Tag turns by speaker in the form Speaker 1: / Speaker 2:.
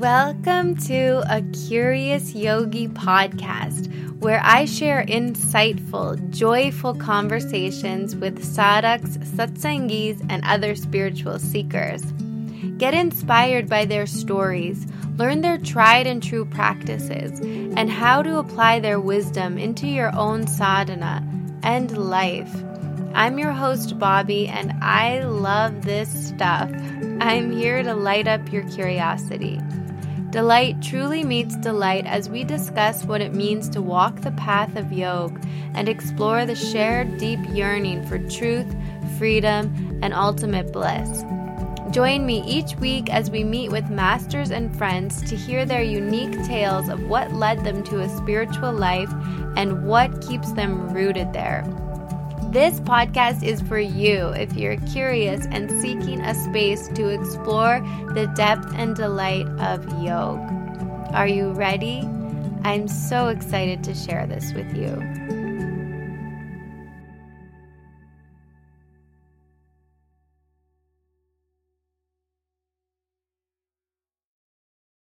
Speaker 1: Welcome to a Curious Yogi podcast where I share insightful, joyful conversations with sadhaks, satsangis, and other spiritual seekers. Get inspired by their stories, learn their tried and true practices, and how to apply their wisdom into your own sadhana and life. I'm your host, Bobbi, and I love this stuff. I'm here to light up your curiosity. Delight truly meets delight as we discuss what it means to walk the path of yoga and explore the shared deep yearning for truth, freedom, and ultimate bliss. Join me each week as we meet with masters and friends to hear their unique tales of what led them to a spiritual life and what keeps them rooted there. This podcast is for you if you're curious and seeking a space to explore the depth and delight of yoga. Are you ready? I'm so excited to share this with you.